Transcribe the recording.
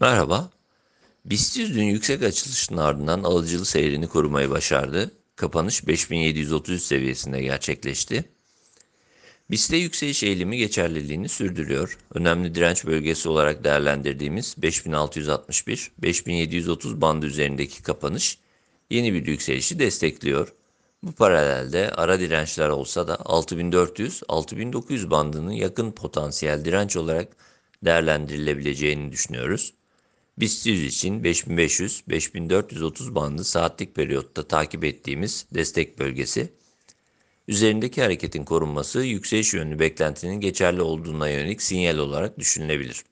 Merhaba. BIST dün yüksek açılışın ardından alıcılı seyrini korumayı başardı. Kapanış 5733 seviyesinde gerçekleşti. BIST'te yükseliş eğilimi geçerliliğini sürdürüyor. Önemli direnç bölgesi olarak değerlendirdiğimiz 5661-5730 bandı üzerindeki kapanış yeni bir yükselişi destekliyor. Bu paralelde ara dirençler olsa da 6400-6900 bandının yakın potansiyel direnç olarak değerlendirilebileceğini düşünüyoruz. BIST 100 için 5500-5430 bandı saatlik periyotta takip ettiğimiz destek bölgesi. Üzerindeki hareketin korunması yükseliş yönlü beklentinin geçerli olduğuna yönelik sinyal olarak düşünülebilir.